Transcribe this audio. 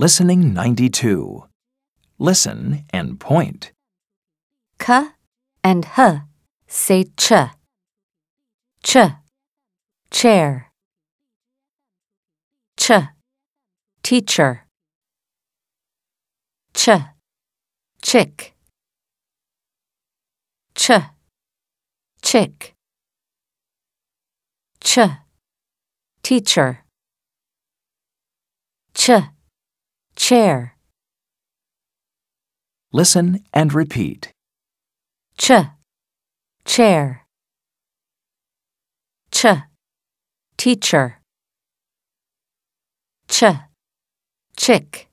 Listening 92. Listen and point. K and H say ch. Ch. Chair. Ch. Teacher. Ch. Chick. Ch. Chick. Ch. Teacher. Ch. Chair. Listen and repeat. Ch. Chair. Ch. Teacher. Ch. Chick.